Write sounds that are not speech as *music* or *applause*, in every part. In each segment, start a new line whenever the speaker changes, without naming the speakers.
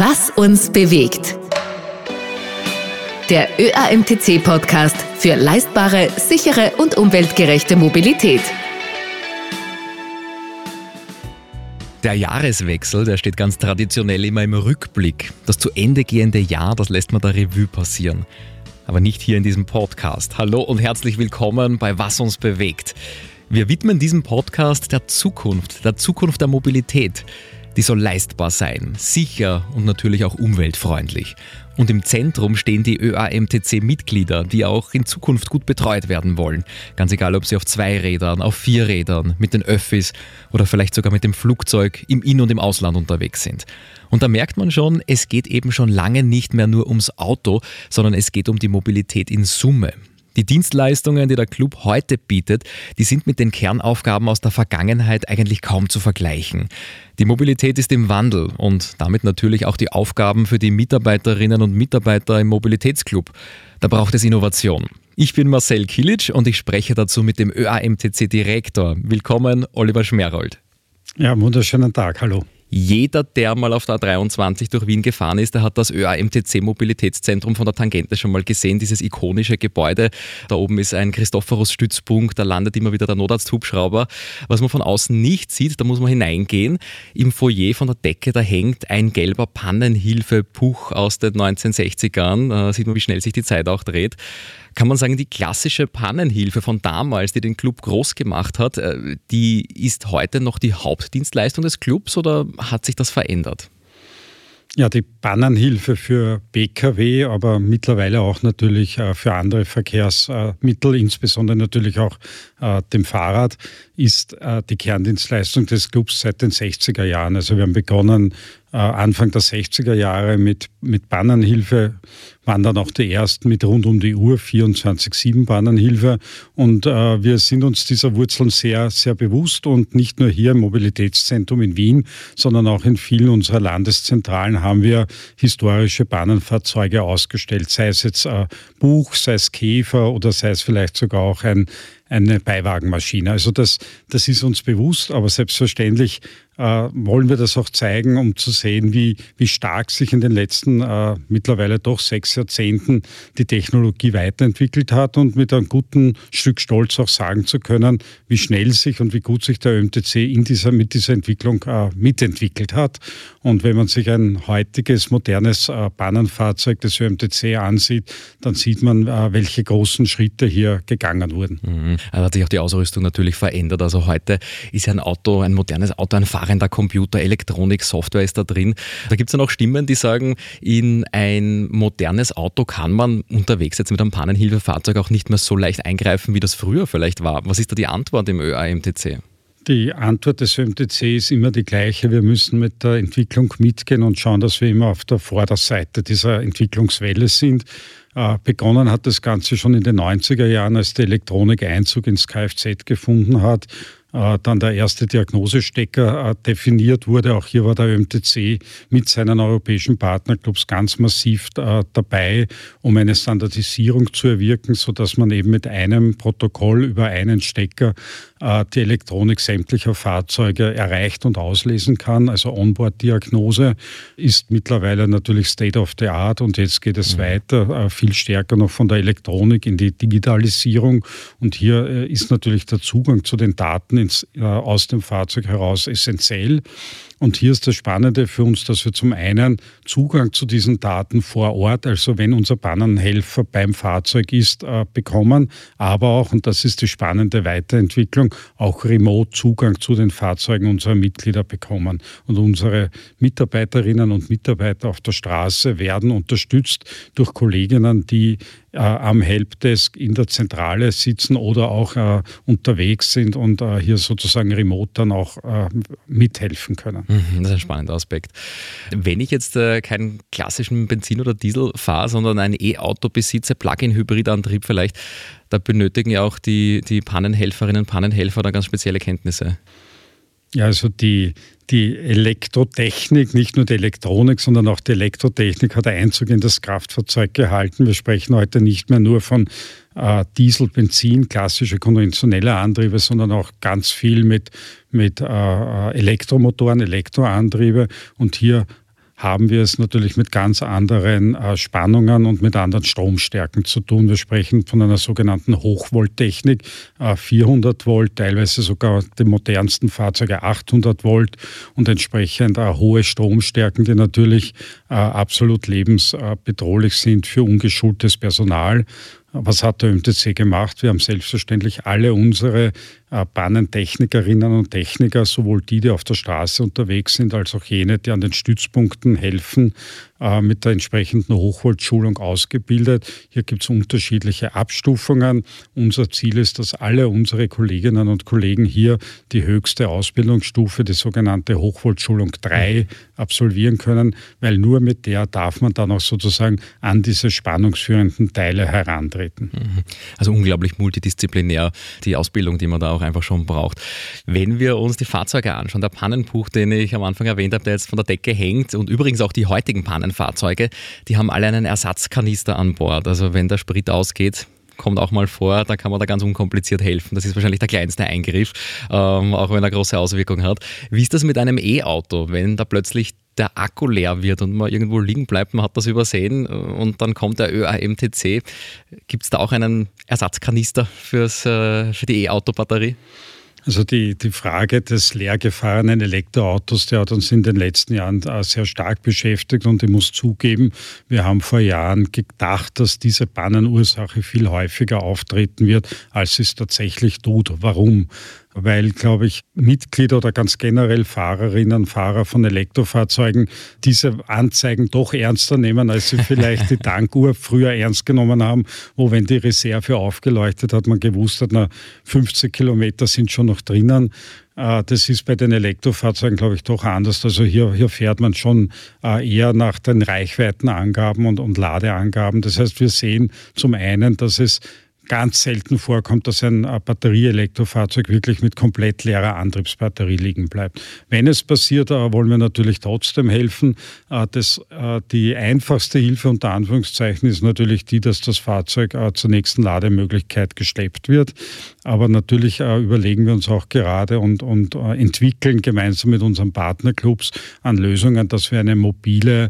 Was uns bewegt. Der ÖAMTC-Podcast für leistbare, sichere und umweltgerechte Mobilität.
Der Jahreswechsel, der steht ganz traditionell immer im Rückblick. Das zu Ende gehende Jahr, das lässt man der Revue passieren. Aber nicht hier in diesem Podcast. Hallo und herzlich willkommen bei Was uns bewegt. Wir widmen diesen Podcast der Zukunft, der Zukunft der Mobilität. Die soll leistbar sein, sicher und natürlich auch umweltfreundlich. Und im Zentrum stehen die ÖAMTC-Mitglieder, die auch in Zukunft gut betreut werden wollen. Ganz egal, ob sie auf zwei Rädern, auf vier Rädern, mit den Öffis oder vielleicht sogar mit dem Flugzeug im In- und im Ausland unterwegs sind. Und da merkt man schon, es geht eben schon lange nicht mehr nur ums Auto, sondern es geht um die Mobilität in Summe. Die Dienstleistungen, die der Club heute bietet, die sind mit den Kernaufgaben aus der Vergangenheit eigentlich kaum zu vergleichen. Die Mobilität ist im Wandel und damit natürlich auch die Aufgaben für die Mitarbeiterinnen und Mitarbeiter im Mobilitätsclub. Da braucht es Innovation. Ich bin Marcel Kilic und ich spreche dazu mit dem ÖAMTC-Direktor. Willkommen, Oliver Schmerold.
Ja, wunderschönen Tag. Hallo.
Jeder, der mal auf der A23 durch Wien gefahren ist, der hat das ÖAMTC Mobilitätszentrum von der Tangente schon mal gesehen, dieses ikonische Gebäude. Da oben ist ein Christophorus-Stützpunkt, da landet immer wieder der Notarzthubschrauber. Was man von außen nicht sieht, da muss man hineingehen. Im Foyer von der Decke, da hängt ein gelber Pannenhilfe-Puch aus den 1960ern. Da sieht man, wie schnell sich die Zeit auch dreht kann man sagen, die klassische Pannenhilfe von damals, die den Club groß gemacht hat, äh, die ist heute noch die Hauptdienstleistung des Clubs oder hat sich das verändert?
Ja, die Bannenhilfe für Pkw, aber mittlerweile auch natürlich äh, für andere Verkehrsmittel, insbesondere natürlich auch äh, dem Fahrrad, ist die Kerndienstleistung des Clubs seit den 60er Jahren. Also wir haben begonnen Anfang der 60er Jahre mit, mit Bannenhilfe waren dann auch die ersten mit rund um die Uhr 24-7 Bahnenhilfe. Und äh, wir sind uns dieser Wurzeln sehr, sehr bewusst und nicht nur hier im Mobilitätszentrum in Wien, sondern auch in vielen unserer Landeszentralen haben wir historische Bahnenfahrzeuge ausgestellt, sei es jetzt äh, Buch, sei es Käfer oder sei es vielleicht sogar auch ein, eine Beiwagenmaschine. Also das, das ist uns bewusst, aber selbstverständlich äh, wollen wir das auch zeigen, um zu sehen, wie, wie stark sich in den letzten äh, mittlerweile doch sechs Jahrzehnten die Technologie weiterentwickelt hat und mit einem guten Stück Stolz auch sagen zu können, wie schnell sich und wie gut sich der ÖMTC in dieser, mit dieser Entwicklung äh, mitentwickelt hat. Und wenn man sich ein heutiges, modernes äh, Bahnenfahrzeug des ÖMTC ansieht, dann sieht man, äh, welche großen Schritte hier gegangen wurden.
Mhm. Da hat sich auch die Ausrüstung natürlich verändert. Also heute ist ein Auto, ein modernes Auto, ein Fahrrad fahrender Computer, Elektronik, Software ist da drin. Da gibt es dann auch Stimmen, die sagen, in ein modernes Auto kann man unterwegs jetzt mit einem Pannenhilfefahrzeug auch nicht mehr so leicht eingreifen, wie das früher vielleicht war. Was ist da die Antwort im ÖAMTC?
Die Antwort des ÖMTC ist immer die gleiche. Wir müssen mit der Entwicklung mitgehen und schauen, dass wir immer auf der Vorderseite dieser Entwicklungswelle sind. Äh, begonnen hat das Ganze schon in den 90er Jahren, als die Elektronik Einzug ins Kfz gefunden hat dann der erste Diagnosestecker äh, definiert wurde. Auch hier war der ÖMTC mit seinen europäischen Partnerclubs ganz massiv äh, dabei, um eine Standardisierung zu erwirken, sodass man eben mit einem Protokoll über einen Stecker die Elektronik sämtlicher Fahrzeuge erreicht und auslesen kann. Also Onboard-Diagnose ist mittlerweile natürlich State of the Art und jetzt geht es mhm. weiter, viel stärker noch von der Elektronik in die Digitalisierung. Und hier ist natürlich der Zugang zu den Daten ins, äh, aus dem Fahrzeug heraus essentiell. Und hier ist das Spannende für uns, dass wir zum einen Zugang zu diesen Daten vor Ort, also wenn unser Bannenhelfer beim Fahrzeug ist, äh, bekommen, aber auch, und das ist die spannende Weiterentwicklung, auch remote Zugang zu den Fahrzeugen unserer Mitglieder bekommen. Und unsere Mitarbeiterinnen und Mitarbeiter auf der Straße werden unterstützt durch Kolleginnen, die äh, am Helpdesk in der Zentrale sitzen oder auch äh, unterwegs sind und äh, hier sozusagen remote dann auch äh, mithelfen können.
Mhm, das ist ein spannender Aspekt. Wenn ich jetzt äh, keinen klassischen Benzin oder Diesel fahre, sondern ein E-Auto besitze, Plug-in-Hybridantrieb vielleicht, da benötigen ja auch die, die Pannenhelferinnen und Pannenhelfer da ganz spezielle Kenntnisse.
Ja, also die, die Elektrotechnik, nicht nur die Elektronik, sondern auch die Elektrotechnik hat Einzug in das Kraftfahrzeug gehalten. Wir sprechen heute nicht mehr nur von äh, Diesel, Benzin, klassische konventionelle Antriebe, sondern auch ganz viel mit, mit äh, Elektromotoren, Elektroantriebe. Und hier haben wir es natürlich mit ganz anderen äh, Spannungen und mit anderen Stromstärken zu tun. Wir sprechen von einer sogenannten Hochvolttechnik, äh, 400 Volt, teilweise sogar die modernsten Fahrzeuge 800 Volt und entsprechend äh, hohe Stromstärken, die natürlich äh, absolut lebensbedrohlich sind für ungeschultes Personal. Was hat der MTC gemacht? Wir haben selbstverständlich alle unsere äh, Bahnentechnikerinnen und Techniker, sowohl die, die auf der Straße unterwegs sind, als auch jene, die an den Stützpunkten helfen, äh, mit der entsprechenden Hochvoltschulung ausgebildet. Hier gibt es unterschiedliche Abstufungen. Unser Ziel ist, dass alle unsere Kolleginnen und Kollegen hier die höchste Ausbildungsstufe, die sogenannte Hochvoltschulung 3, absolvieren können, weil nur mit der darf man dann auch sozusagen an diese spannungsführenden Teile herantreten. Mhm.
Also unglaublich multidisziplinär die Ausbildung, die man da auch einfach schon braucht. Wenn wir uns die Fahrzeuge anschauen, der Pannenbuch, den ich am Anfang erwähnt habe, der jetzt von der Decke hängt und übrigens auch die heutigen Pannenfahrzeuge, die haben alle einen Ersatzkanister an Bord. Also wenn der Sprit ausgeht, kommt auch mal vor, da kann man da ganz unkompliziert helfen. Das ist wahrscheinlich der kleinste Eingriff, ähm, auch wenn er große Auswirkungen hat. Wie ist das mit einem E-Auto, wenn da plötzlich der Akku leer wird und man irgendwo liegen bleibt, man hat das übersehen und dann kommt der ÖAMTC. Gibt es da auch einen Ersatzkanister fürs, äh, für die E-Auto-Batterie?
Also die, die Frage des leergefahrenen Elektroautos, der hat uns in den letzten Jahren äh, sehr stark beschäftigt und ich muss zugeben, wir haben vor Jahren gedacht, dass diese Pannenursache viel häufiger auftreten wird, als es tatsächlich tut. Warum? Weil, glaube ich, Mitglieder oder ganz generell Fahrerinnen und Fahrer von Elektrofahrzeugen diese Anzeigen doch ernster nehmen, als sie *laughs* vielleicht die Tankuhr früher ernst genommen haben, wo wenn die Reserve aufgeleuchtet hat, man gewusst hat, na, 50 Kilometer sind schon noch drinnen. Äh, das ist bei den Elektrofahrzeugen, glaube ich, doch anders. Also hier, hier fährt man schon äh, eher nach den Reichweitenangaben und, und Ladeangaben. Das heißt, wir sehen zum einen, dass es ganz selten vorkommt, dass ein Batterieelektrofahrzeug wirklich mit komplett leerer Antriebsbatterie liegen bleibt. Wenn es passiert, äh, wollen wir natürlich trotzdem helfen. Äh, das, äh, die einfachste Hilfe unter Anführungszeichen ist natürlich die, dass das Fahrzeug zur nächsten Lademöglichkeit gesteppt wird. Aber natürlich überlegen wir uns auch gerade und, und entwickeln gemeinsam mit unseren Partnerclubs an Lösungen, dass wir eine mobile äh,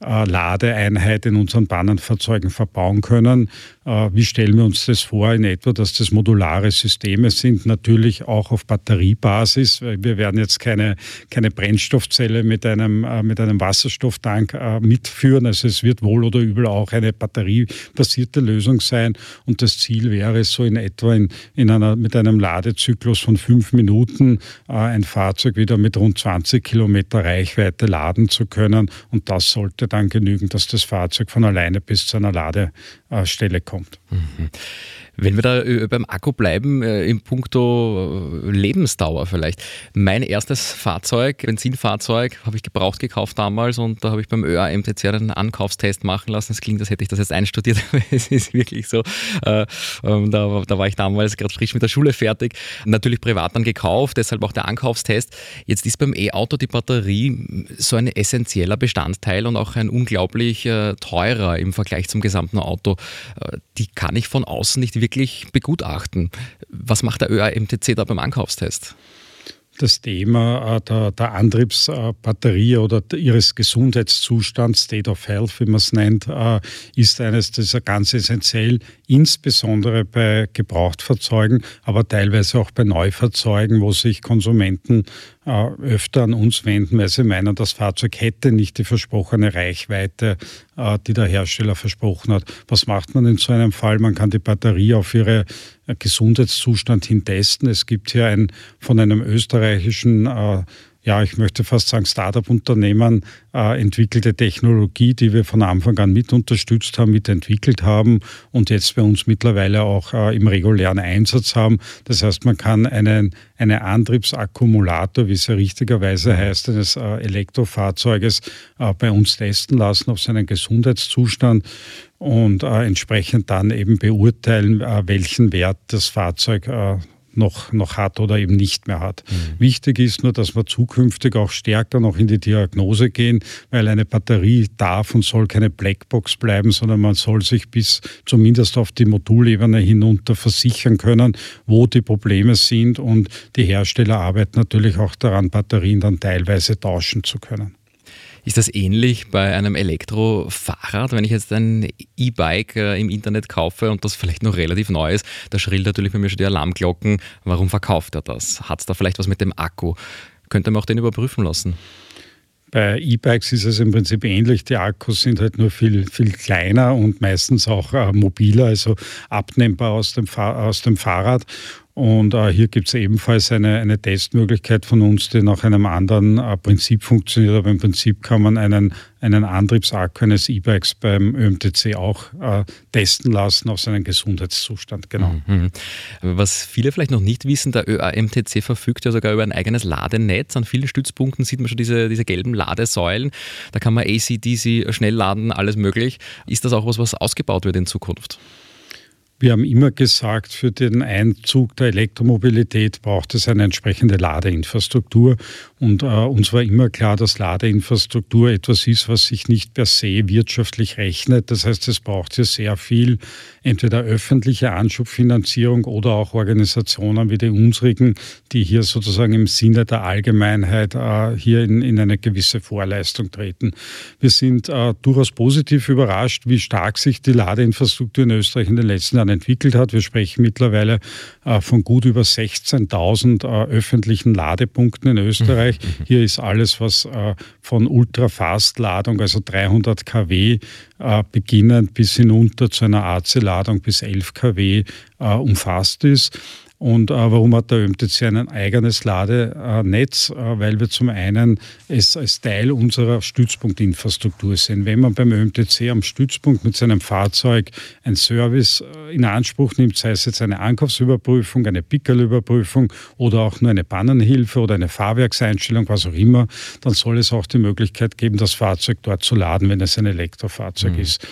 Ladeeinheit in unseren Bahnenfahrzeugen verbauen können. Äh, wie stellen wir uns das vor in etwa, dass das modulare Systeme sind, natürlich auch auf Batteriebasis. Wir werden jetzt keine, keine Brennstoffzelle mit einem, äh, mit einem Wasserstofftank mitführen. Also es wird wohl oder übel auch eine batteriebasierte Lösung sein. Und das Ziel wäre so in etwa in, in einer, mit einem Ladezyklus von fünf Minuten ein Fahrzeug wieder mit rund 20 Kilometer Reichweite laden zu können. Und das sollte dann genügen, dass das Fahrzeug von alleine bis zu einer Ladestelle kommt. Mhm.
Wenn wir da äh, beim Akku bleiben, äh, im Punkto äh, Lebensdauer vielleicht. Mein erstes Fahrzeug, Benzinfahrzeug, habe ich gebraucht gekauft damals und da habe ich beim ÖAMTC einen Ankaufstest machen lassen. Es klingt, als hätte ich das jetzt einstudiert, *laughs* aber es ist wirklich so. Ähm, da, da war ich damals gerade frisch mit der Schule fertig. Natürlich privat dann gekauft, deshalb auch der Ankaufstest. Jetzt ist beim E-Auto die Batterie so ein essentieller Bestandteil und auch ein unglaublich teurer im Vergleich zum gesamten Auto. Die kann ich von außen nicht wirklich wirklich begutachten. Was macht der ÖAMTC da beim Ankaufstest?
Das Thema äh, der, der Antriebsbatterie oder ihres Gesundheitszustands, State of Health, wie man es nennt, äh, ist eines, das ist ganz essentiell, insbesondere bei Gebrauchtfahrzeugen, aber teilweise auch bei Neufahrzeugen, wo sich Konsumenten äh, öfter an uns wenden, weil sie meinen, das Fahrzeug hätte nicht die versprochene Reichweite, äh, die der Hersteller versprochen hat. Was macht man in so einem Fall? Man kann die Batterie auf ihre äh, Gesundheitszustand hin testen. Es gibt hier ein von einem österreichischen ja, ich möchte fast sagen, Startup-Unternehmen äh, entwickelte Technologie, die wir von Anfang an mit unterstützt haben, mitentwickelt haben und jetzt bei uns mittlerweile auch äh, im regulären Einsatz haben. Das heißt, man kann einen, einen Antriebsakkumulator, wie es ja richtigerweise heißt, eines äh, Elektrofahrzeuges äh, bei uns testen lassen auf seinen Gesundheitszustand und äh, entsprechend dann eben beurteilen, äh, welchen Wert das Fahrzeug noch, noch hat oder eben nicht mehr hat. Mhm. Wichtig ist nur, dass wir zukünftig auch stärker noch in die Diagnose gehen, weil eine Batterie darf und soll keine Blackbox bleiben, sondern man soll sich bis zumindest auf die Modulebene hinunter versichern können, wo die Probleme sind und die Hersteller arbeiten natürlich auch daran, Batterien dann teilweise tauschen zu können.
Ist das ähnlich bei einem Elektrofahrrad? Wenn ich jetzt ein E-Bike äh, im Internet kaufe und das vielleicht noch relativ neu ist, da schrillt natürlich bei mir schon die Alarmglocken. Warum verkauft er das? Hat es da vielleicht was mit dem Akku? Könnte man auch den überprüfen lassen?
Bei E-Bikes ist es im Prinzip ähnlich. Die Akkus sind halt nur viel, viel kleiner und meistens auch äh, mobiler, also abnehmbar aus dem, aus dem Fahrrad. Und äh, hier gibt es ebenfalls eine, eine Testmöglichkeit von uns, die nach einem anderen äh, Prinzip funktioniert. Aber im Prinzip kann man einen, einen Antriebsakku eines E-Bikes beim ÖMTC auch äh, testen lassen auf seinen Gesundheitszustand. Genau. Mhm.
Was viele vielleicht noch nicht wissen, der ÖAMTC verfügt ja sogar über ein eigenes Ladenetz. An vielen Stützpunkten sieht man schon diese, diese gelben Ladesäulen. Da kann man AC, DC schnell laden, alles möglich. Ist das auch was, was ausgebaut wird in Zukunft?
Wir haben immer gesagt, für den Einzug der Elektromobilität braucht es eine entsprechende Ladeinfrastruktur. Und äh, uns war immer klar, dass Ladeinfrastruktur etwas ist, was sich nicht per se wirtschaftlich rechnet. Das heißt, es braucht hier sehr viel, entweder öffentliche Anschubfinanzierung oder auch Organisationen wie die unsrigen, die hier sozusagen im Sinne der Allgemeinheit äh, hier in, in, eine gewisse Vorleistung treten. Wir sind äh, durchaus positiv überrascht, wie stark sich die Ladeinfrastruktur in Österreich in den letzten Jahren entwickelt hat. Wir sprechen mittlerweile äh, von gut über 16.000 äh, öffentlichen Ladepunkten in Österreich. Mhm. Hier ist alles, was äh, von Ultrafast-Ladung, also 300 kW, beginnend bis hinunter zu einer AC-Ladung bis 11 kW umfasst ist. Und äh, warum hat der ÖMTC ein eigenes Ladenetz? Äh, weil wir zum einen es als Teil unserer Stützpunktinfrastruktur sehen. Wenn man beim ÖMTC am Stützpunkt mit seinem Fahrzeug ein Service äh, in Anspruch nimmt, sei es jetzt eine Ankaufsüberprüfung, eine Pickerlüberprüfung oder auch nur eine Pannenhilfe oder eine Fahrwerkseinstellung, was auch immer, dann soll es auch die Möglichkeit geben, das Fahrzeug dort zu laden, wenn es ein Elektrofahrzeug mhm. ist.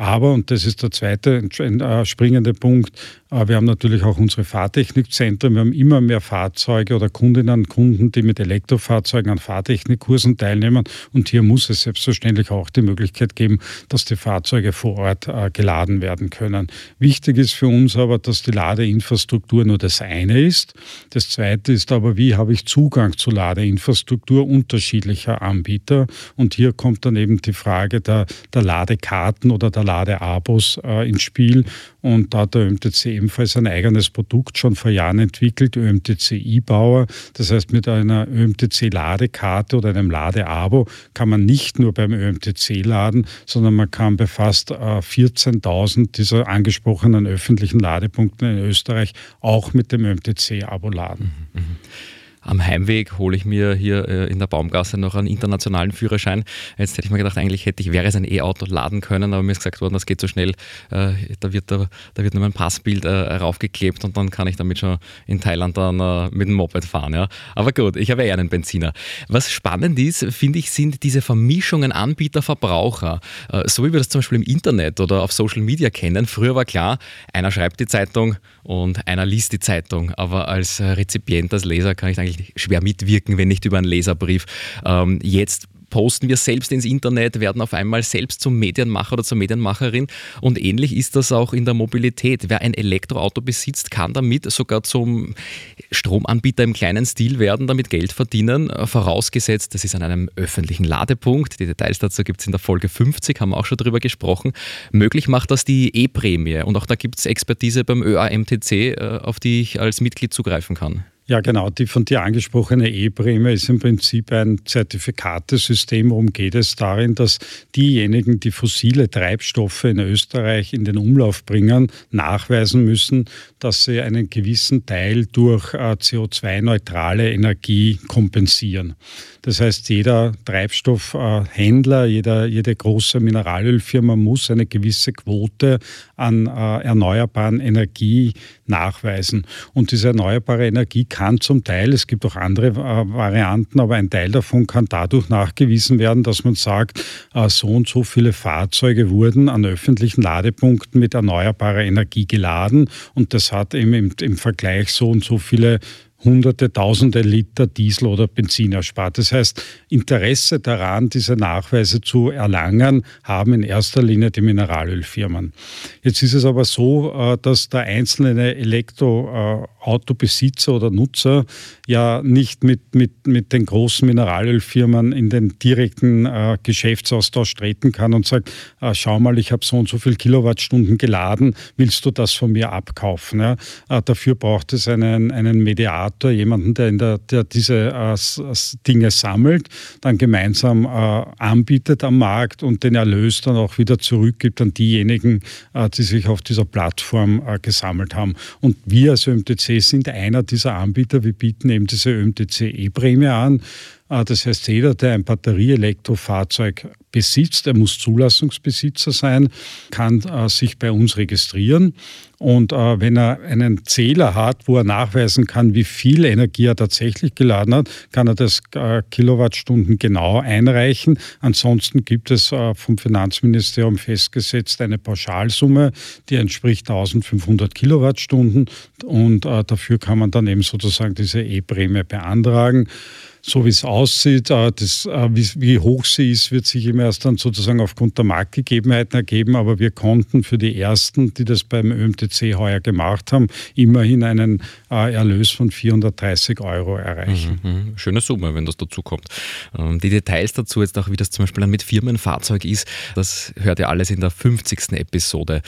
Aber, und das ist der zweite äh, springende Punkt, äh, wir haben natürlich auch unsere Fahrtechnikzentren. Wir haben immer mehr Fahrzeuge oder Kundinnen und Kunden, die mit Elektrofahrzeugen an Fahrtechnikkursen teilnehmen. Und hier muss es selbstverständlich auch die Möglichkeit geben, dass die Fahrzeuge vor Ort äh, geladen werden können. Wichtig ist für uns aber, dass die Ladeinfrastruktur nur das eine ist. Das zweite ist aber, wie habe ich Zugang zu Ladeinfrastruktur unterschiedlicher Anbieter? Und hier kommt dann eben die Frage der, der Ladekarten oder der Ladeabos äh, ins Spiel. Und da hat der ÖMTC ebenfalls ein eigenes Produkt schon vor Jahren entwickelt, ÖMTC E-Bauer. Das heißt, mit einer ÖMTC-Ladekarte oder einem Ladeabo kann man nicht nur beim ÖMTC laden, sondern man kann bei fast äh, 14.000 dieser angesprochenen öffentlichen Ladepunkten in Österreich auch mit dem ÖMTC-Abo laden. Mhm, mh.
Am Heimweg hole ich mir hier äh, in der Baumgasse noch einen internationalen Führerschein. Jetzt hätte ich mir gedacht, eigentlich hätte ich, wäre es ein E-Auto laden können, aber mir ist gesagt worden, das geht so schnell, äh, da, wird da, da wird nur mein Passbild äh, raufgeklebt und dann kann ich damit schon in Thailand dann mit dem Moped fahren. Ja. Aber gut, ich habe ja einen Benziner. Was spannend ist, finde ich, sind diese Vermischungen Anbieter, Verbraucher. so wie wir das zum Beispiel im Internet oder auf Social Media kennen. Früher war klar, einer schreibt die Zeitung und einer liest die Zeitung, aber als Rezipient, als Leser kann ich eigentlich eigentlich schwer mitwirken, wenn nicht über einen Leserbrief. Ähm, jetzt posten wir selbst ins Internet, werden auf einmal selbst zum Medienmacher oder zur Medienmacherin. Und ähnlich ist das auch in der Mobilität. Wer ein Elektroauto besitzt, kann damit sogar zum Stromanbieter im kleinen Stil werden, damit Geld verdienen, vorausgesetzt, das ist an einem öffentlichen Ladepunkt. Die Details dazu gibt es in der Folge 50, haben wir auch schon drüber gesprochen. Möglich macht das die E-Prämie. Und auch da gibt es Expertise beim ÖAMTC, äh, auf die ich als Mitglied zugreifen kann.
Ja, genau. Die von dir angesprochene E-Prämie ist im Prinzip ein Zertifikatesystem. Worum geht es darin, dass diejenigen, die fossile Treibstoffe in Österreich in den Umlauf bringen, nachweisen müssen, dass sie einen gewissen Teil durch äh, CO2-neutrale Energie kompensieren. Das heißt, jeder Treibstoffhändler, jeder, jede große Mineralölfirma muss eine gewisse Quote an äh, erneuerbaren Energie nachweisen. Und diese erneuerbare Energie kann zum Teil, es gibt auch andere äh, Varianten, aber ein Teil davon kann dadurch nachgewiesen werden, dass man sagt, äh, so und so viele Fahrzeuge wurden an öffentlichen Ladepunkten mit erneuerbarer Energie geladen und das hat eben im, im Vergleich so und so viele hunderte, tausende Liter Diesel oder Benzin erspart. Das heißt, Interesse daran, diese Nachweise zu erlangen, haben in erster Linie die Mineralölfirmen. Jetzt ist es aber so, äh, dass der einzelne Elektroautobesitzer oder Nutzer ja nicht mit, mit, mit den großen Mineralölfirmen in den direkten äh, Geschäftsaustausch treten kann und sagt, äh, schau mal, ich habe so und so viel Kilowattstunden geladen, willst du das von mir abkaufen? Dafür braucht es einen, einen Mediator Moderator, jemanden, der, der, der diese äh, Dinge sammelt, dann gemeinsam äh, anbietet am Markt und den Erlös dann auch wieder zurückgibt an diejenigen, äh, die sich auf dieser Plattform äh, gesammelt haben. Und wir als ÖMTC sind einer dieser Anbieter. Wir bieten eben diese ÖMTC E-Prämie an. Das heißt, jeder, der ein Batterieelektrofahrzeug besitzt, er muss Zulassungsbesitzer sein, kann äh, sich bei uns registrieren. Und äh, wenn er einen Zähler hat, wo er nachweisen kann, wie viel Energie er tatsächlich geladen hat, kann er das äh, Kilowattstunden genau einreichen. Ansonsten gibt es vom Finanzministerium festgesetzt eine Pauschalsumme, die entspricht 1500 Kilowattstunden. Und dafür kann man dann eben sozusagen diese E-Prämie beantragen so wie es aussieht, äh, das, äh, wie, hoch sie ist, wird sich immer erst dann sozusagen aufgrund der Marktgegebenheiten ergeben. Aber wir konnten für die ersten, die das beim ÖMTC heuer gemacht haben, immerhin einen äh, Erlös von 430 Euro erreichen.
Mhm, mhm, schöne Summe, wenn das dazu kommt. Ähm, die Details dazu, jetzt auch wie das zum Beispiel mit Firmenfahrzeug ist, das hört ihr alles in der 50. Episode.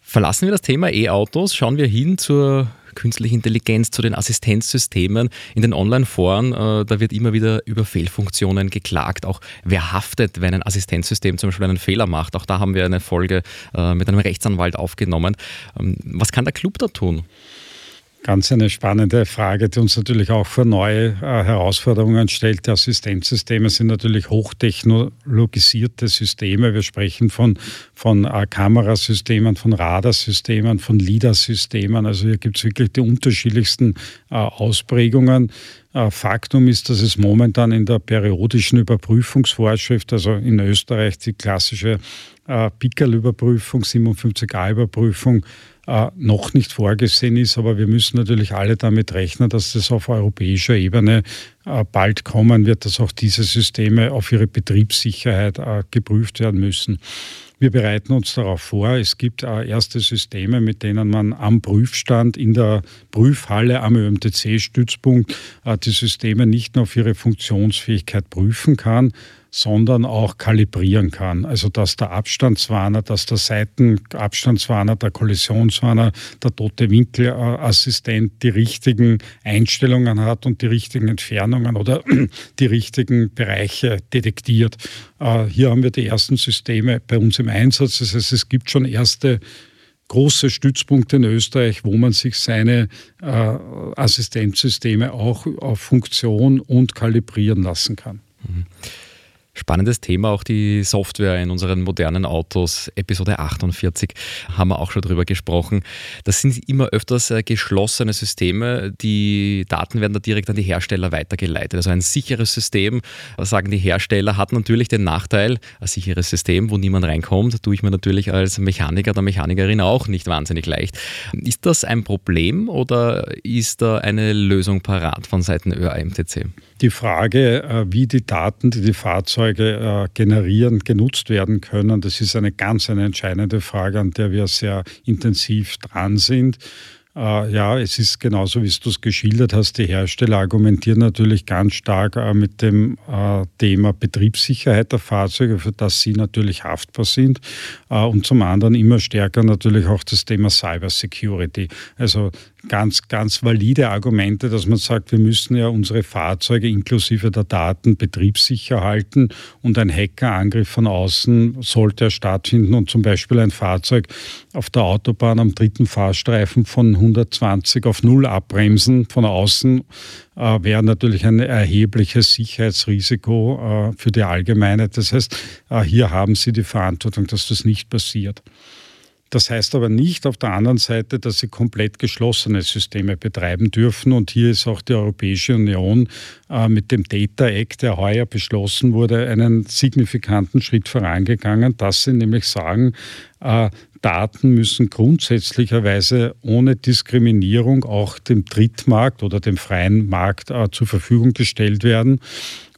Verlassen wir das Thema E-Autos, schauen wir hin zur künstliche Intelligenz, zu den Assistenzsystemen in den Online-Foren. Äh, da wird immer wieder über Fehlfunktionen geklagt. Auch wer haftet, wenn ein Assistenzsystem zum Beispiel einen Fehler macht. Auch da haben wir eine Folge äh, mit einem Rechtsanwalt aufgenommen. Ähm, was kann der Club da tun?
Ganz eine spannende Frage, die uns natürlich auch vor neue äh, Herausforderungen stellt. Die Assistenzsysteme sind natürlich hochtechnologisierte Systeme. Wir sprechen von, von äh, Kamerasystemen, von Radarsystemen, von LIDAR-Systemen. Also hier gibt es wirklich die unterschiedlichsten äh, Ausprägungen. Faktum ist, dass es momentan in der periodischen Überprüfungsvorschrift, also in Österreich die klassische Pickerl-Überprüfung, 57a-Überprüfung, äh, noch nicht vorgesehen ist. Aber wir müssen natürlich alle damit rechnen, dass das auf europäischer Ebene äh, bald kommen wird, dass auch diese Systeme auf ihre Betriebssicherheit äh, geprüft werden müssen. Wir bereiten uns darauf vor. Es gibt erste Systeme, mit denen man am Prüfstand in der Prüfhalle am ÖMTC-Stützpunkt die Systeme nicht nur auf ihre Funktionsfähigkeit prüfen kann, sondern auch kalibrieren kann. Also dass der Abstandswarner, dass der Seitenabstandswarner, der Kollisionswarner, der tote Winkelassistent die richtigen Einstellungen hat und die richtigen Entfernungen oder *clears throat* die richtigen Bereiche detektiert. Äh, hier haben wir die ersten Systeme bei uns im Einsatz. Das heißt, es gibt schon erste große Stützpunkte in Österreich, wo man sich seine äh, Assistenzsysteme auch auf Funktion und kalibrieren lassen kann. Mhm.
Spannendes Thema, auch die Software in unseren modernen Autos. Episode 48 haben wir auch schon drüber gesprochen. Das sind immer öfters äh, geschlossene Systeme. Die Daten werden da direkt an die Hersteller weitergeleitet. Also ein sicheres System, sagen die Hersteller, hat natürlich den Nachteil, ein sicheres System, wo niemand reinkommt, tue ich mir natürlich als Mechaniker oder Mechanikerin auch nicht wahnsinnig leicht. Ist das ein Problem oder ist da eine Lösung parat von Seiten ÖAMTC?
Die Frage, äh, wie die Daten, die die Fahrzeuge äh, generieren, genutzt werden können, das ist eine ganz eine entscheidende Frage, an der wir sehr intensiv dran sind. Äh, ja, es ist genauso, wie du es geschildert hast. Die Hersteller argumentieren natürlich ganz stark mit dem Thema Betriebssicherheit der Fahrzeuge, für das sie natürlich haftbar sind. Und zum anderen immer stärker natürlich auch das Thema Cybersecurity. Also ganz, ganz valide Argumente, dass man sagt, wir müssen ja unsere Fahrzeuge inklusive der Daten betriebssicher halten und ein Hackerangriff von außen sollte ja stattfinden und zum Beispiel ein Fahrzeug auf der Autobahn am dritten Fahrstreifen von 120 auf null abbremsen von außen äh, wäre natürlich ein erhebliches Sicherheitsrisiko äh, für die Allgemeinheit. Das heißt, äh, hier haben Sie die Verantwortung, dass das nicht passiert. Das heißt aber nicht auf der anderen Seite, dass sie komplett geschlossene Systeme betreiben dürfen. Und hier ist auch die Europäische Union äh, mit dem Data Act, der heuer beschlossen wurde, einen signifikanten Schritt vorangegangen, dass sie nämlich sagen, äh, Daten müssen grundsätzlicherweise ohne Diskriminierung auch dem Drittmarkt oder dem freien Markt äh, zur Verfügung gestellt werden.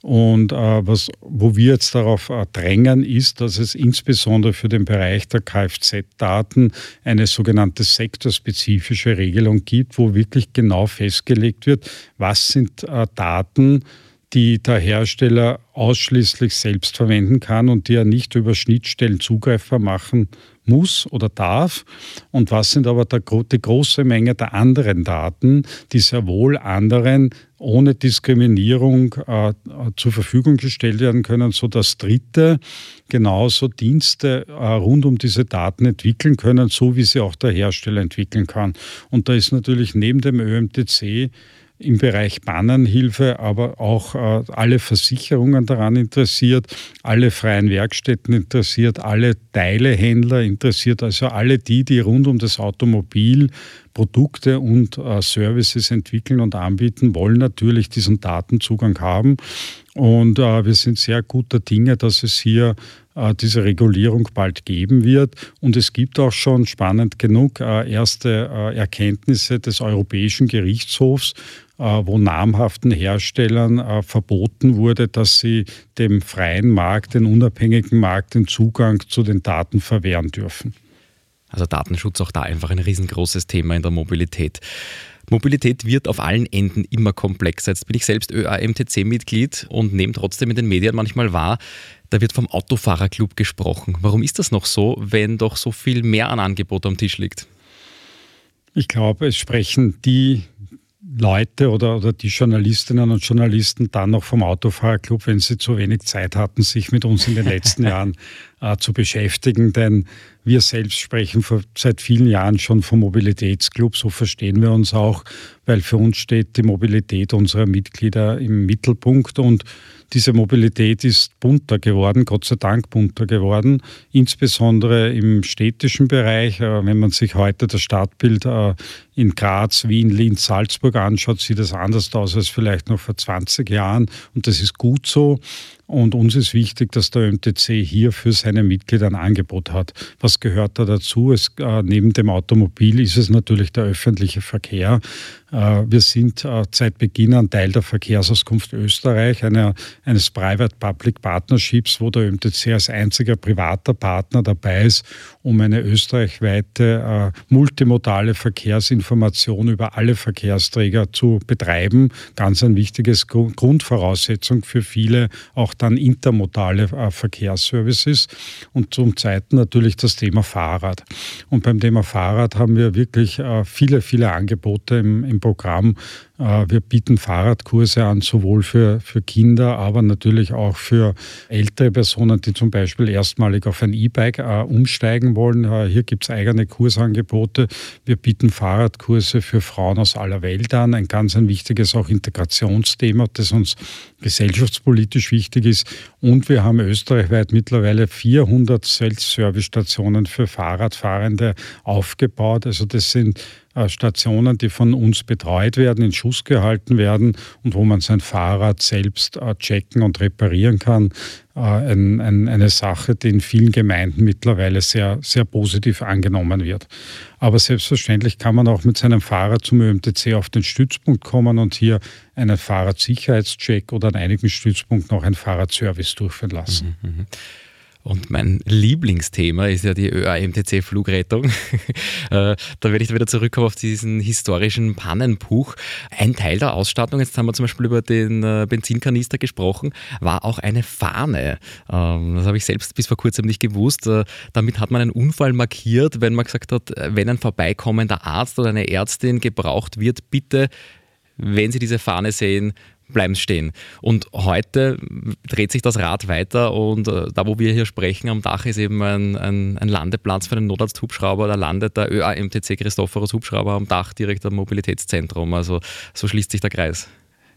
Und äh, was, wo wir jetzt darauf äh, drängen, ist, dass es insbesondere für den Bereich der Kfz-Daten eine sogenannte sektorspezifische Regelung gibt, wo wirklich genau festgelegt wird, was sind äh, Daten, die der Hersteller ausschließlich selbst verwenden kann und die er nicht über Schnittstellen zugreifbar machen muss oder darf. Und was sind aber der, die große Menge der anderen Daten, die sehr wohl anderen ohne Diskriminierung äh, zur Verfügung gestellt werden können, sodass Dritte genauso Dienste äh, rund um diese Daten entwickeln können, so wie sie auch der Hersteller entwickeln kann. Und da ist natürlich neben dem ÖMTC im Bereich Bannernhilfe, aber auch äh, alle Versicherungen daran interessiert, alle freien Werkstätten interessiert, alle Teilehändler interessiert, also alle die, die rund um das Automobil Produkte und äh, Services entwickeln und anbieten, wollen natürlich diesen Datenzugang haben. Und äh, wir sind sehr guter Dinge, dass es hier diese Regulierung bald geben wird. Und es gibt auch schon spannend genug äh, erste äh, Erkenntnisse des Europäischen Gerichtshofs, wo namhaften Herstellern verboten wurde, dass sie dem freien Markt, den unabhängigen Markt, den Zugang zu den Daten verwehren dürfen.
Also Datenschutz auch da einfach ein riesengroßes Thema in der Mobilität. Mobilität wird auf allen Enden immer komplexer. Jetzt bin ich selbst ÖAMTC-Mitglied und nehme trotzdem in den Medien manchmal wahr, da wird vom Autofahrerclub gesprochen. Warum ist das noch so, wenn doch so viel mehr an Angebot am Tisch liegt?
Ich glaube, es sprechen die Leute oder, oder die Journalistinnen und Journalisten dann noch vom Autofahrerclub, wenn sie zu wenig Zeit hatten, sich mit uns in den letzten *laughs* Jahren äh, zu beschäftigen. Denn wir selbst sprechen vor, seit vielen Jahren schon vom Mobilitätsclub. So verstehen wir uns auch, weil für uns steht die Mobilität unserer Mitglieder im Mittelpunkt und diese Mobilität ist bunter geworden, Gott sei Dank bunter geworden, insbesondere im städtischen Bereich. Äh, wenn man sich heute das Stadtbild äh, in Graz, Wien, Linz, Salzburg anschaut, sieht das anders aus als vielleicht noch vor 20 Jahren und das ist gut so. Und uns ist wichtig, dass der MTC hier für seine Mitglieder ein Angebot hat. Was gehört da dazu? Es, äh, neben dem Automobil ist es natürlich der öffentliche Verkehr. Äh, wir sind äh, seit Beginn an Teil der Verkehrsauskunft Österreich, einer, eines Private-Public Partnerships, wo der MTC als einziger privater Partner dabei ist, um eine österreichweite äh, multimodale Verkehrsinformation über alle Verkehrsträger zu betreiben. Ganz ein wichtiges Grundvoraussetzung für viele auch dann intermodale äh, Verkehrsservices. Und zum Zweiten natürlich das Thema Fahrrad. Und beim Thema Fahrrad haben wir wirklich äh, viele, viele Angebote im, im Programm. Äh, wir bieten Fahrradkurse an, sowohl für, für Kinder, aber natürlich auch für ältere Personen, die zum Beispiel erstmalig auf ein E-Bike äh, umsteigen wollen. Äh, hier gibt es eigene Kursangebote. Wir bieten Fahrradkurse für Frauen aus aller Welt an. Ein ganz ein wichtiges auch Integrationsthema, das uns gesellschaftspolitisch wichtig ist. Und wir haben österreichweit mittlerweile 400 Self-Service-Stationen für Fahrradfahrende aufgebaut. Also das sind Stationen, die von uns betreut werden, in Schuss gehalten werden und wo man sein Fahrrad selbst äh, checken und reparieren kann. Äh, ein, ein, eine Sache, die in vielen Gemeinden mittlerweile sehr, sehr positiv angenommen wird. Aber selbstverständlich kann man auch mit seinem Fahrrad zum ÖMTC auf den Stützpunkt kommen und hier einen Fahrradsicherheitscheck oder an einigen Stützpunkten auch einen Fahrradservice durchführen lassen. Mhm, mh.
Und mein Lieblingsthema ist ja die ÖAMTC-Flugrettung. *laughs* Äh, da werde ich wieder zurückkommen auf diesen historischen Pannenbuch. Ein Teil der Ausstattung, jetzt haben wir zum Beispiel über den äh, Benzinkanister gesprochen, war auch eine Fahne. Ähm, das habe ich selbst bis vor kurzem nicht gewusst. Äh, damit hat man einen Unfall markiert, wenn man gesagt hat, wenn ein vorbeikommender Arzt oder eine Ärztin gebraucht wird, bitte wenn Sie diese Fahne sehen, bleiben stehen. Und heute dreht sich das Rad weiter und äh, da, wo wir hier sprechen, am Dach ist eben ein, ein, ein Landeplatz für einen Notarzthubschrauber. Da landet der ÖAMTC Christophorus Hubschrauber am Dach direkt am Mobilitätszentrum. Also so schließt sich der Kreis.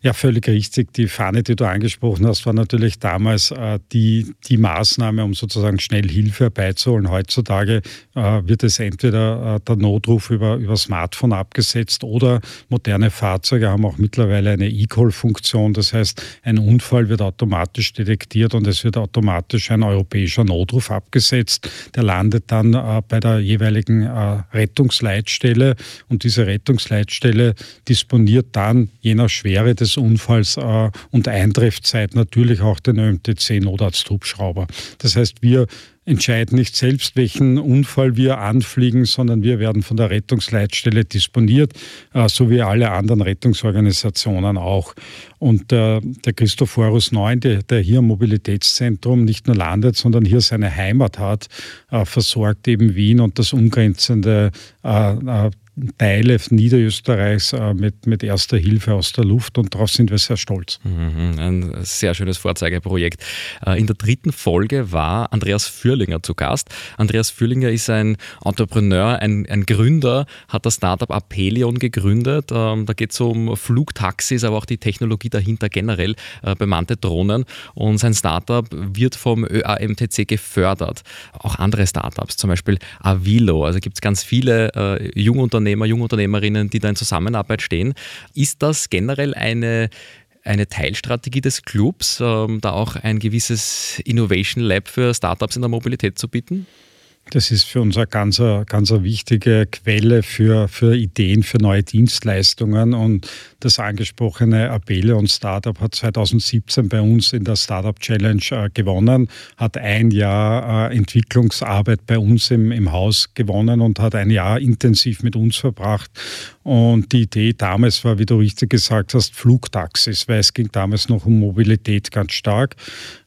Ja, völlig richtig. Die Fahne, die du angesprochen hast, war natürlich damals äh, die, die Maßnahme, um sozusagen schnell Hilfe herbeizuholen. Heutzutage äh, wird es entweder äh, der Notruf über, über Smartphone abgesetzt oder moderne Fahrzeuge haben auch mittlerweile eine E-Call-Funktion. Das heißt, ein Unfall wird automatisch detektiert und es wird automatisch ein europäischer Notruf abgesetzt. Der landet dann äh, bei der jeweiligen äh, Rettungsleitstelle und diese Rettungsleitstelle disponiert dann je nach Schwere des Unfalls äh, und Eintreffzeit natürlich auch den ÖMTC Notarzthubschrauber. Das heißt, wir entscheiden nicht selbst, welchen Unfall wir anfliegen, sondern wir werden von der Rettungsleitstelle disponiert, äh, so wie alle anderen Rettungsorganisationen auch. Und äh, der Christophorus 9, der, der, hier im Mobilitätszentrum nicht nur landet, sondern hier seine Heimat hat, äh, versorgt eben Wien und das umgrenzende äh, äh Teile Niederösterreichs äh, mit, mit erster Hilfe aus der Luft und darauf sind wir sehr stolz.
Mhm, ein sehr schönes Vorzeigeprojekt. Äh, in der dritten Folge war Andreas Fürlinger zu Gast. Andreas Fürlinger ist ein Entrepreneur, ein, ein Gründer, hat das Startup Apelion gegründet. Ähm, da geht es um Flugtaxis, aber auch die Technologie dahinter generell, äh, bemannte Drohnen. Und sein Startup wird vom ÖAMTC gefördert. Auch andere Startups, zum Beispiel Avilo. Also gibt es ganz viele Jungunternehmen, Jungunternehmer, Jungunternehmerinnen, die da in Zusammenarbeit stehen. Ist das generell eine eine Teilstrategie des Clubs, ähm, da auch ein gewisses Innovation Lab für Startups in der Mobilität zu bieten?
Das ist für uns eine ganz, ganz eine wichtige Quelle für, für Ideen, für neue Dienstleistungen. Und das angesprochene Abelion Startup hat 2017 bei uns in der Startup Challenge äh, gewonnen, hat ein Jahr äh, Entwicklungsarbeit bei uns im, im Haus gewonnen und hat ein Jahr intensiv mit uns verbracht. Und die Idee damals war, wie du richtig gesagt hast, Flugtaxis, weil es ging damals noch um Mobilität ganz stark.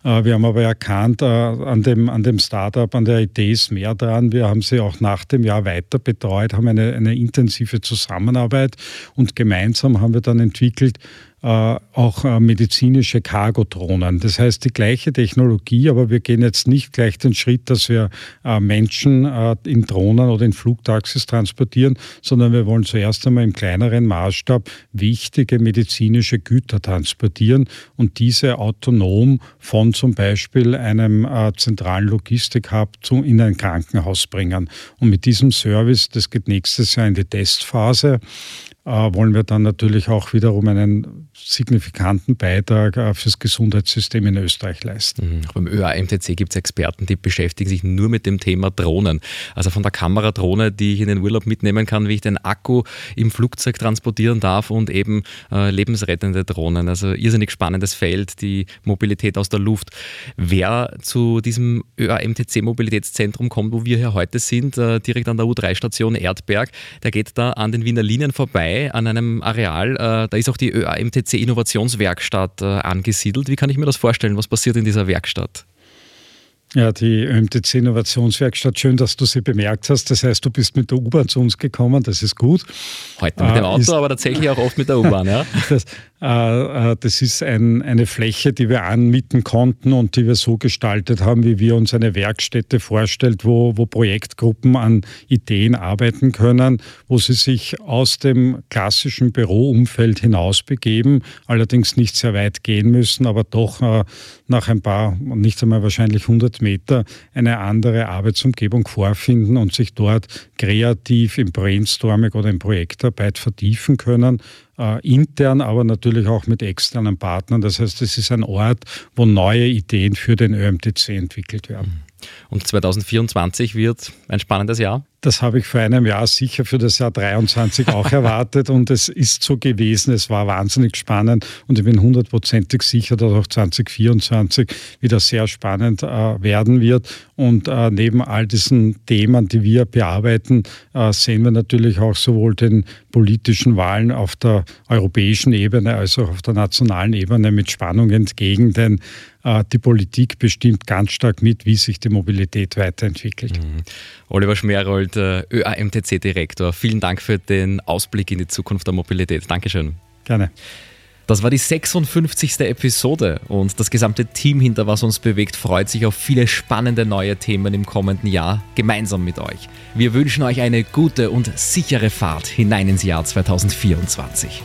Äh, wir haben aber erkannt, an dem, an dem Startup, an der Idee ist mehr dran. Wir haben sie auch nach dem Jahr weiter betreut, haben eine, eine intensive Zusammenarbeit und gemeinsam haben wir dann entwickelt, auch äh, medizinische Cargo-Drohnen. Das heißt, die gleiche Technologie, aber wir gehen jetzt nicht gleich den Schritt, dass wir äh, Menschen in Drohnen oder in Flugtaxis transportieren, sondern wir wollen zuerst einmal im kleineren Maßstab wichtige medizinische Güter transportieren und diese autonom von zum Beispiel einem zentralen Logistik-Hub in ein Krankenhaus bringen. Und mit diesem Service, das geht nächstes Jahr in die Testphase, äh, wollen wir dann natürlich auch wiederum einen signifikanten Beitrag äh, fürs Gesundheitssystem in Österreich leisten.
Mhm. Beim ÖAMTC gibt es Experten, die beschäftigen sich nur mit dem Thema Drohnen. Also von der Kameradrohne, die ich in den Urlaub mitnehmen kann, wie ich den Akku im Flugzeug transportieren darf und eben äh, lebensrettende Drohnen. Also irrsinnig spannendes Feld, die Mobilität aus der Luft. Wer zu diesem ÖAMTC Mobilitätszentrum kommt, wo wir hier heute sind, äh, direkt an der U3-Station Erdberg, der geht da an den Wiener Linien vorbei an einem Areal, äh, da ist auch die ÖAMTC Innovationswerkstatt äh, angesiedelt. Wie kann ich mir das vorstellen? Was passiert in dieser Werkstatt?
Ja, die ÖMTC Innovationswerkstatt, schön, dass du sie bemerkt hast. Das heißt, du bist mit der U-Bahn zu uns gekommen, das ist gut.
Heute mit dem äh, Auto, ist, aber tatsächlich auch oft mit der U-Bahn, ja. *laughs*
Das, das ist ein, eine Fläche, die wir anmieten konnten und die wir so gestaltet haben, wie wir uns eine Werkstätte vorstellt, wo, wo Projektgruppen an Ideen arbeiten können, wo sie sich aus dem klassischen Büroumfeld hinaus begeben, allerdings nicht sehr weit gehen müssen, aber doch nach ein paar, nicht einmal wahrscheinlich 100 Meter eine andere Arbeitsumgebung vorfinden und sich dort kreativ im Brainstorming oder in Projektarbeit vertiefen können. Äh, intern, aber natürlich auch mit externen Partnern. Das heißt, es ist ein Ort, wo neue Ideen für den ÖMTC entwickelt werden.
Und 2024 wird ein spannendes Jahr?
Das habe ich vor einem Jahr sicher für das Jahr 23 *laughs* auch erwartet und es ist so gewesen. Es war wahnsinnig spannend und ich bin hundertprozentig sicher, dass auch 2024 wieder sehr spannend äh, werden wird. Und äh, neben all diesen Themen, die wir bearbeiten, äh, sehen wir natürlich auch sowohl den politischen Wahlen auf der europäischen Ebene als auch auf der nationalen Ebene mit Spannung entgegen, denn äh, die Politik bestimmt ganz stark mit, wie sich die Mobilität weiterentwickelt. Mhm.
Oliver Schmerold, äh, ÖAMTC-Direktor, vielen Dank für den Ausblick in die Zukunft der Mobilität. Dankeschön.
Gerne.
Das war die 56. Episode und das gesamte Team hinter Was uns bewegt freut sich auf viele spannende neue Themen im kommenden Jahr gemeinsam mit euch. Wir wünschen euch eine gute und sichere Fahrt hinein ins Jahr 2024.